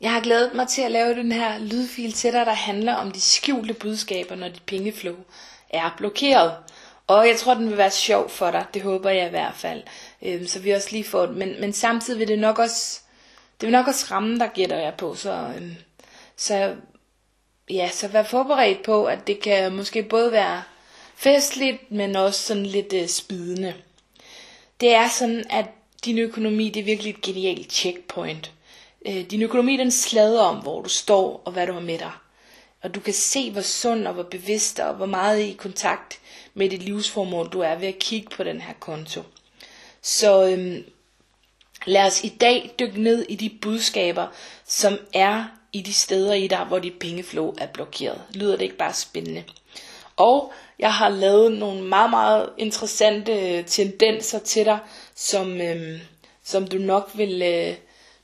Jeg har glædet mig til at lave den her lydfil til dig, der handler om de skjulte budskaber, når dit pengeflow er blokeret. Og jeg tror, den vil være sjov for dig. Det håber jeg i hvert fald. Øhm, så vi også lige får den. Men, men samtidig vil det nok også, det vil nok også ramme dig, gætter jeg på. Så, øhm, så, ja, så vær forberedt på, at det kan måske både være festligt, men også sådan lidt øh, spidende. Det er sådan, at din økonomi, det er virkelig et genialt checkpoint. Øh, din økonomi, den slader om, hvor du står og hvad du har med dig. Og du kan se, hvor sund og hvor bevidst og hvor meget i kontakt med dit livsformål du er ved at kigge på den her konto. Så øhm, lad os i dag dykke ned i de budskaber, som er i de steder i dig, hvor dit pengeflow er blokeret. Lyder det ikke bare spændende? Og jeg har lavet nogle meget, meget interessante øh, tendenser til dig, som, øhm, som du nok vil øh,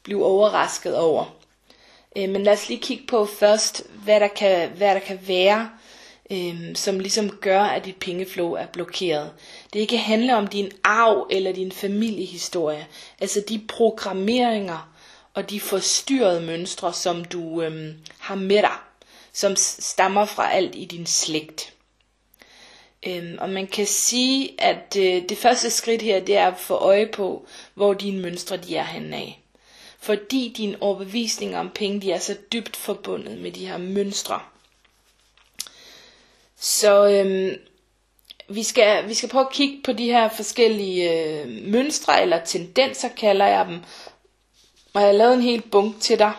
blive overrasket over. Øh, men lad os lige kigge på først, hvad der kan, hvad der kan være, øh, som ligesom gør, at dit pengeflow er blokeret. Det kan handle om din arv eller din familiehistorie. Altså de programmeringer og de forstyrrede mønstre, som du øh, har med dig, som stammer fra alt i din slægt. Øhm, og man kan sige, at øh, det første skridt her, det er at få øje på, hvor dine mønstre de er henne af fordi din overbevisning om penge de er så dybt forbundet med de her mønstre. Så øhm, vi, skal, vi skal prøve at kigge på de her forskellige øh, mønstre, eller tendenser kalder jeg dem. Og jeg har lavet en hel bunke til dig.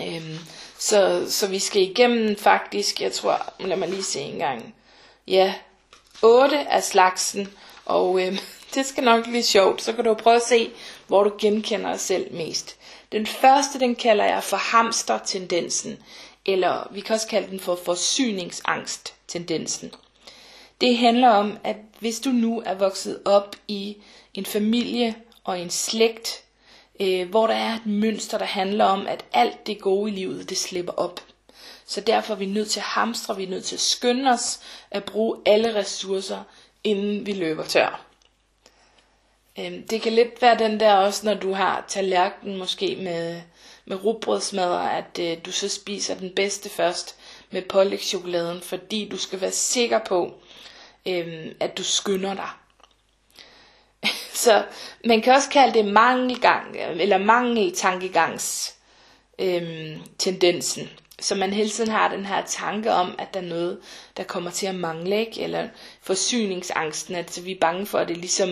Øhm, så, så vi skal igennem faktisk, jeg tror, lad mig lige se en gang. Ja, 8 af slagsen. Og øhm, det skal nok blive sjovt. Så kan du prøve at se, hvor du genkender dig selv mest. Den første, den kalder jeg for hamstertendensen, eller vi kan også kalde den for forsyningsangst-tendensen. Det handler om, at hvis du nu er vokset op i en familie og en slægt, øh, hvor der er et mønster, der handler om, at alt det gode i livet, det slipper op. Så derfor er vi nødt til at hamstre, vi er nødt til at skynde os at bruge alle ressourcer, inden vi løber tør. Øhm, det kan lidt være den der også, når du har tallerkenen måske med, med rugbrødsmadder, at øh, du så spiser den bedste først med pålægchokoladen, fordi du skal være sikker på, øhm, at du skynder dig. så man kan også kalde det mangelgang, eller mangeltankegangs øhm, tendensen. Så man hele tiden har den her tanke om, at der er noget, der kommer til at mangle, ikke? eller forsyningsangsten, at vi er bange for, at det ligesom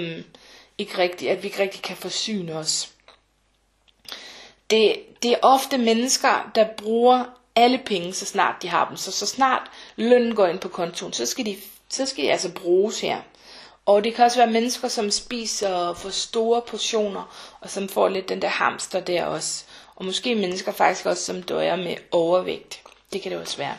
ikke rigtig, at vi ikke rigtig kan forsyne os. Det, det er ofte mennesker, der bruger alle penge, så snart de har dem. Så så snart lønnen går ind på kontoen, så skal de, så skal de altså bruges her. Og det kan også være mennesker, som spiser for store portioner, og som får lidt den der hamster der også. Og måske mennesker faktisk også, som døjer med overvægt. Det kan det også være.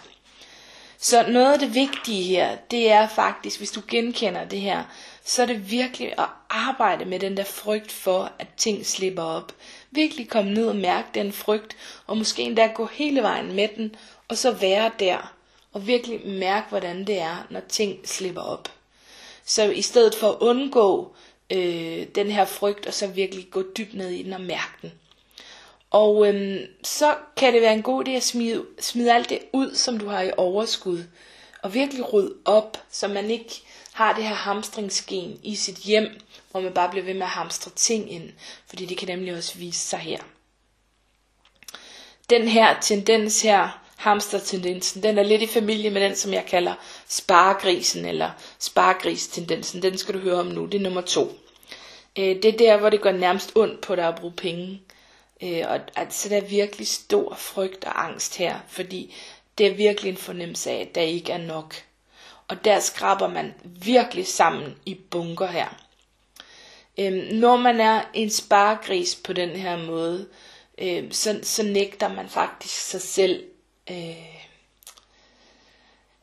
Så noget af det vigtige her, det er faktisk, hvis du genkender det her, så er det virkelig at arbejde med den der frygt for, at ting slipper op. Virkelig komme ned og mærke den frygt, og måske endda gå hele vejen med den, og så være der, og virkelig mærke, hvordan det er, når ting slipper op. Så i stedet for at undgå øh, den her frygt, og så virkelig gå dybt ned i den og mærke den. Og øhm, så kan det være en god idé at smide, smide alt det ud, som du har i overskud. Og virkelig rydde op, så man ikke har det her hamstringsgen i sit hjem, hvor man bare bliver ved med at hamstre ting ind. Fordi det kan nemlig også vise sig her. Den her tendens her, hamstertendensen, den er lidt i familie med den, som jeg kalder sparegrisen, eller sparegristendensen. Den skal du høre om nu, det er nummer to. Øh, det er der, hvor det går nærmest ondt på dig at bruge penge. Øh, og altså, der er virkelig stor frygt og angst her, fordi det er virkelig en fornemmelse af, at der ikke er nok. Og der skraber man virkelig sammen i bunker her. Øhm, når man er en sparegris på den her måde, øh, så, så nægter man faktisk sig selv. Øh,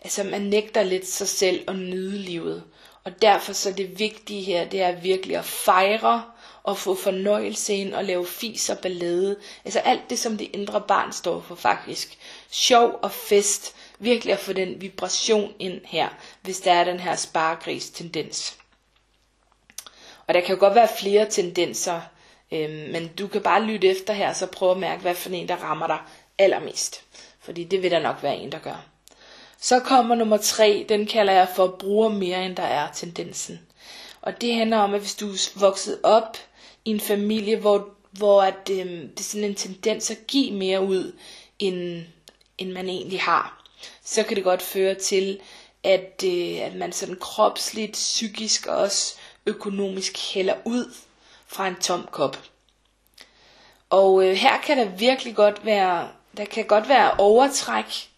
altså man nægter lidt sig selv at nyde livet. Og derfor så det vigtige her, det er virkelig at fejre og få fornøjelse ind og lave fis og ballade. Altså alt det, som det indre barn står for faktisk. Sjov og fest. Virkelig at få den vibration ind her, hvis der er den her sparegris tendens. Og der kan jo godt være flere tendenser øh, men du kan bare lytte efter her, så prøv at mærke, hvad for en, der rammer dig allermest. Fordi det vil der nok være en, der gør. Så kommer nummer tre, den kalder jeg for bruger mere, end der er tendensen. Og det handler om, at hvis du er vokset op i en familie, hvor, hvor at, øh, det er sådan en tendens at give mere ud, end, end man egentlig har, så kan det godt føre til, at, øh, at man sådan kropsligt, psykisk og også økonomisk hælder ud fra en tom kop. Og øh, her kan der virkelig godt være, der kan godt være overtræk,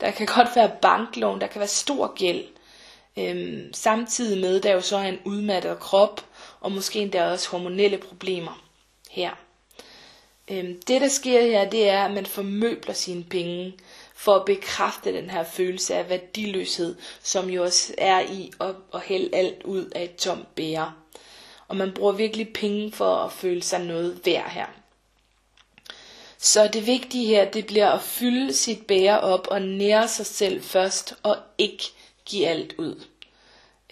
der kan godt være banklån, der kan være stor gæld. Øhm, samtidig med, der jo så er en udmattet krop, og måske endda også hormonelle problemer her. Øhm, det der sker her, det er, at man formøbler sine penge, for at bekræfte den her følelse af værdiløshed, som jo også er i at, at hælde alt ud af et tomt bære. Og man bruger virkelig penge for at føle sig noget værd her. Så det vigtige her, det bliver at fylde sit bære op og nære sig selv først, og ikke give alt ud.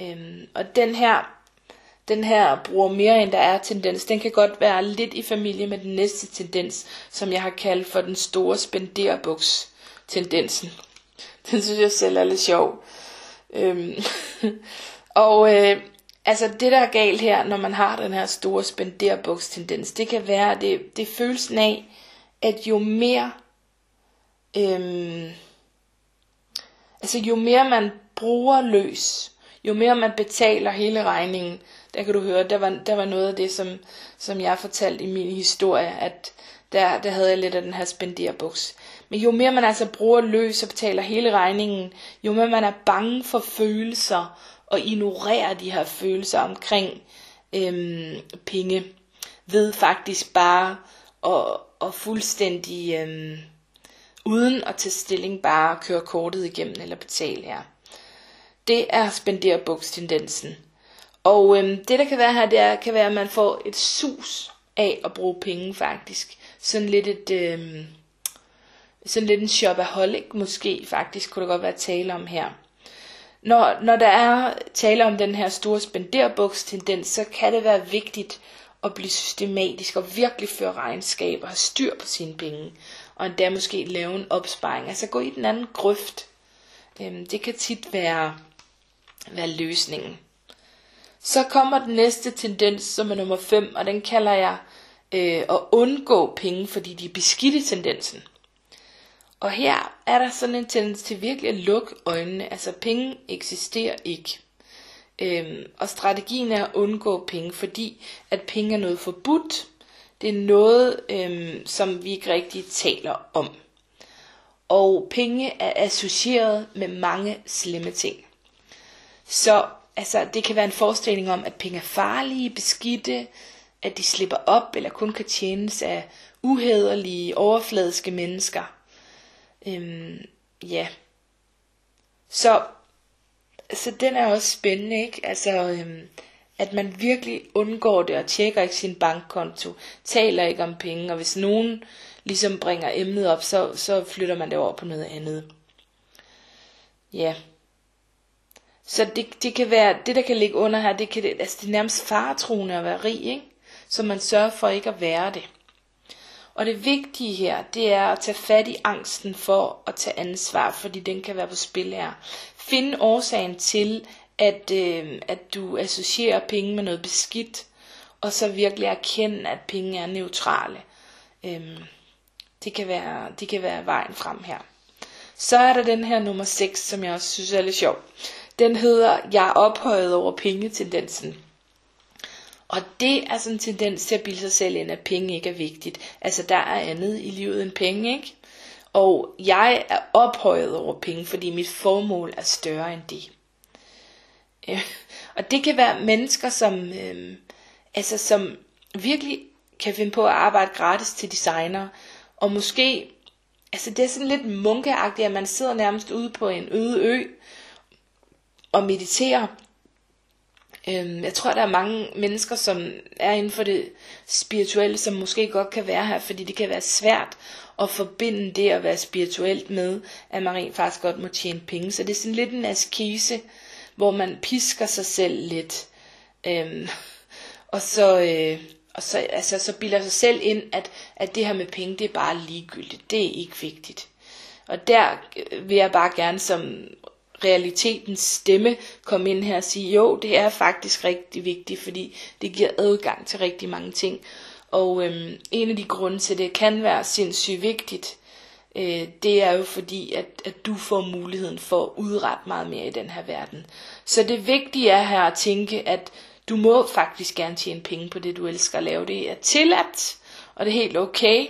Øhm, og den her, den her bruger mere end der er tendens, den kan godt være lidt i familie med den næste tendens, som jeg har kaldt for den store spenderbuks tendensen. Den synes jeg selv er lidt sjov. Øhm, og øh, altså det der er galt her, når man har den her store spenderbukstendens, det kan være, det, det følelsen af, at jo mere, øhm, altså jo mere man bruger løs, jo mere man betaler hele regningen, der kan du høre, der var, der var noget af det, som, som jeg fortalte i min historie, at der, der havde jeg lidt af den her spenderbuks. Men jo mere man altså bruger løs og betaler hele regningen, jo mere man er bange for følelser og ignorerer de her følelser omkring øhm, penge, ved faktisk bare at, at fuldstændig øhm, uden at tage stilling bare køre kortet igennem eller betale her. Det er spenderbukstendensen. Og øhm, det der kan være her, det er, kan være, at man får et sus af at bruge penge faktisk. Sådan lidt et, øhm, sådan lidt en shopaholic måske faktisk, kunne det godt være tale om her. Når, når der er tale om den her store spenderbuks tendens, så kan det være vigtigt at blive systematisk og virkelig føre regnskab og have styr på sine penge. Og endda måske lave en opsparing. Altså gå i den anden grøft. Øhm, det kan tit være, være løsningen. Så kommer den næste tendens, som er nummer 5, og den kalder jeg øh, at undgå penge, fordi de er beskidte tendensen. Og her er der sådan en tendens til virkelig at lukke øjnene. Altså penge eksisterer ikke. Øhm, og strategien er at undgå penge, fordi at penge er noget forbudt. Det er noget, øhm, som vi ikke rigtig taler om. Og penge er associeret med mange slemme ting. Så altså, det kan være en forestilling om, at penge er farlige, beskidte, at de slipper op eller kun kan tjenes af uhederlige, overfladiske mennesker. Øhm, ja. Så, så den er også spændende, ikke? Altså, øhm, at man virkelig undgår det og tjekker ikke sin bankkonto, taler ikke om penge, og hvis nogen ligesom bringer emnet op, så, så flytter man det over på noget andet. Ja. Så det, det kan være, det der kan ligge under her, det kan altså det er nærmest faretroende at være rig, ikke? Så man sørger for ikke at være det. Og det vigtige her, det er at tage fat i angsten for at tage ansvar, fordi den kan være på spil her. Find årsagen til, at, øh, at du associerer penge med noget beskidt, og så virkelig erkende, at penge er neutrale. Øhm, det, kan være, det kan være vejen frem her. Så er der den her nummer 6, som jeg også synes er lidt sjov. Den hedder, jeg er ophøjet over pengetendensen. Og det er sådan en tendens til at bilde sig selv ind, at penge ikke er vigtigt. Altså der er andet i livet end penge, ikke? Og jeg er ophøjet over penge, fordi mit formål er større end det. Øh, og det kan være mennesker, som, øh, altså, som virkelig kan finde på at arbejde gratis til designer. Og måske, altså det er sådan lidt munkeagtigt, at man sidder nærmest ude på en øde ø og mediterer Øhm, jeg tror, der er mange mennesker, som er inden for det spirituelle, som måske godt kan være her, fordi det kan være svært at forbinde det at være spirituelt med, at man rent faktisk godt må tjene penge. Så det er sådan lidt en askese, hvor man pisker sig selv lidt. Øhm, og, så, øh, og så, altså, så bilder sig selv ind, at, at det her med penge, det er bare ligegyldigt. Det er ikke vigtigt. Og der øh, vil jeg bare gerne som realitetens stemme komme ind her og sige, jo, det er faktisk rigtig vigtigt, fordi det giver adgang til rigtig mange ting. Og øhm, en af de grunde til, at det kan være sindssygt vigtigt, øh, det er jo fordi, at, at du får muligheden for at udrette meget mere i den her verden. Så det vigtige er her at tænke, at du må faktisk gerne tjene penge på det, du elsker at lave. Det er tilladt, og det er helt okay.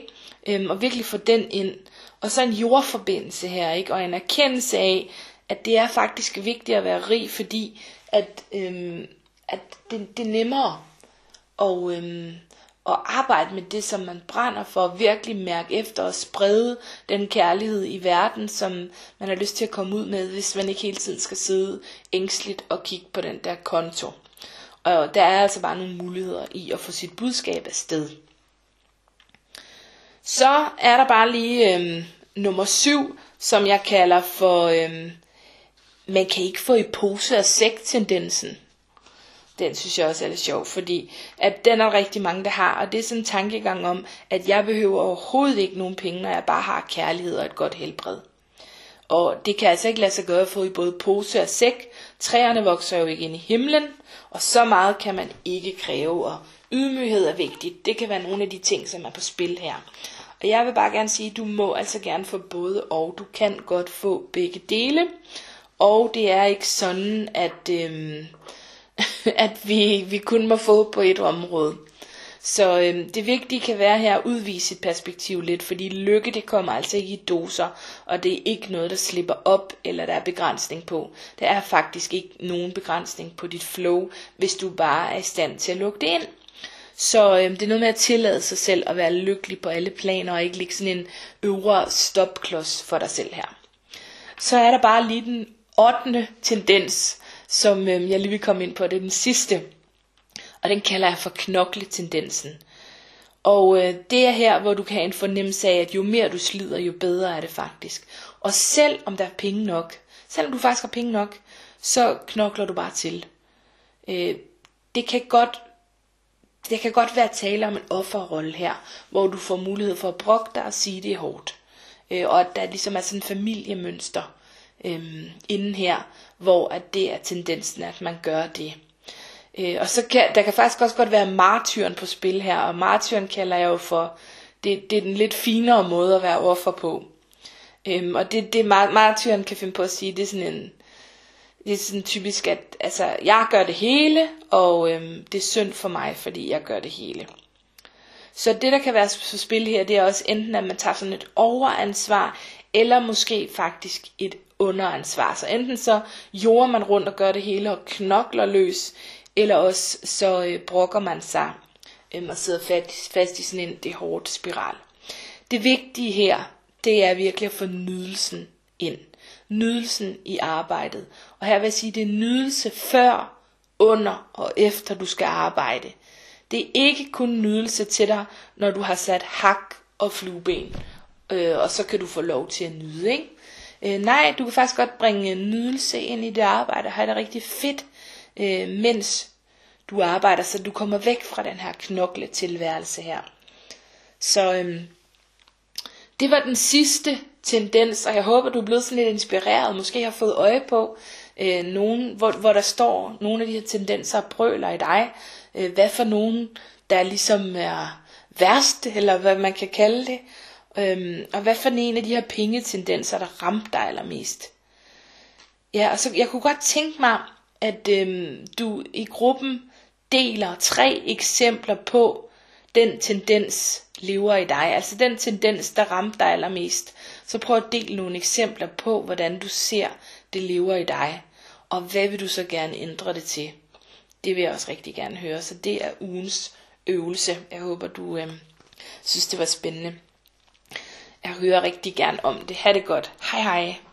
Øhm, og virkelig få den ind. Og så en jordforbindelse her, ikke? og en erkendelse af, at det er faktisk vigtigt at være rig, fordi at, øhm, at det, det er nemmere at, øhm, at arbejde med det, som man brænder for, at virkelig mærke efter og sprede den kærlighed i verden, som man har lyst til at komme ud med, hvis man ikke hele tiden skal sidde ængstligt og kigge på den der konto. Og der er altså bare nogle muligheder i at få sit budskab afsted. Så er der bare lige øhm, nummer syv, som jeg kalder for, øhm, man kan ikke få i pose og sæk tendensen. Den synes jeg også er lidt sjov, fordi at den er rigtig mange, der har, og det er sådan en tankegang om, at jeg behøver overhovedet ikke nogen penge, når jeg bare har kærlighed og et godt helbred. Og det kan altså ikke lade sig gøre at få i både pose og sæk. Træerne vokser jo ikke ind i himlen, og så meget kan man ikke kræve, og ydmyghed er vigtigt. Det kan være nogle af de ting, som er på spil her. Og jeg vil bare gerne sige, at du må altså gerne få både og. Du kan godt få begge dele. Og det er ikke sådan, at, øhm, at vi, vi kun må få på et område. Så øhm, det vigtige kan være her at udvise et perspektiv lidt, fordi lykke det kommer altså ikke i doser, og det er ikke noget, der slipper op, eller der er begrænsning på. Der er faktisk ikke nogen begrænsning på dit flow, hvis du bare er i stand til at lukke det ind. Så øhm, det er noget med at tillade sig selv at være lykkelig på alle planer, og ikke ligge sådan en øvre stopklods for dig selv her. Så er der bare lige den 8. tendens, som øhm, jeg lige vil komme ind på. Det er den sidste, og den kalder jeg for knokletendensen. Og øh, det er her, hvor du kan have en fornemmelse af, at jo mere du slider, jo bedre er det faktisk. Og selv om der er penge nok, selvom du faktisk har penge nok, så knokler du bare til. Øh, det kan godt det kan godt være tale om en offerrolle her, hvor du får mulighed for at brokke dig og sige, det er hårdt. Øh, og at der ligesom er sådan en familiemønster øhm, inden her, hvor at det er tendensen, at man gør det. Øh, og så kan, der kan faktisk også godt være martyren på spil her, og martyren kalder jeg jo for, det, det er den lidt finere måde at være offer på. Øhm, og det, det martyren kan finde på at sige, det er sådan en, det er sådan typisk, at altså, jeg gør det hele, og øhm, det er synd for mig, fordi jeg gør det hele. Så det, der kan være på spil her, det er også enten, at man tager sådan et overansvar, eller måske faktisk et underansvar. Så enten så jorder man rundt og gør det hele og knokler løs, eller også så øh, brokker man sig øh, og sidder fast, fast i sådan en det hårdt spiral. Det vigtige her, det er virkelig at få nydelsen ind. Nydelsen i arbejdet. Og her vil jeg sige, det er nydelse før, under og efter du skal arbejde. Det er ikke kun nydelse til dig, når du har sat hak og flueben. Øh, og så kan du få lov til at nyde, ikke? Øh, nej, du kan faktisk godt bringe øh, nydelse ind i det arbejde og have det rigtig fedt, øh, mens du arbejder, så du kommer væk fra den her knokle tilværelse her. Så øhm, det var den sidste tendens, og jeg håber, du er blevet sådan lidt inspireret, måske har fået øje på øh, nogen, hvor, hvor der står nogle af de her tendenser og brøler i dig. Øh, hvad for nogen, der ligesom er værst, eller hvad man kan kalde det. Øhm, og hvad for en af de her pengetendenser, der ramte dig allermest. Ja, og så jeg kunne godt tænke mig, at øhm, du i gruppen deler tre eksempler på den tendens lever i dig. Altså den tendens, der ramte dig allermest. Så prøv at dele nogle eksempler på, hvordan du ser, det lever i dig. Og hvad vil du så gerne ændre det til? Det vil jeg også rigtig gerne høre. Så det er ugens øvelse. Jeg håber, du øh, synes, det var spændende. Jeg hører rigtig gerne om det. Ha' det godt. Hej hej.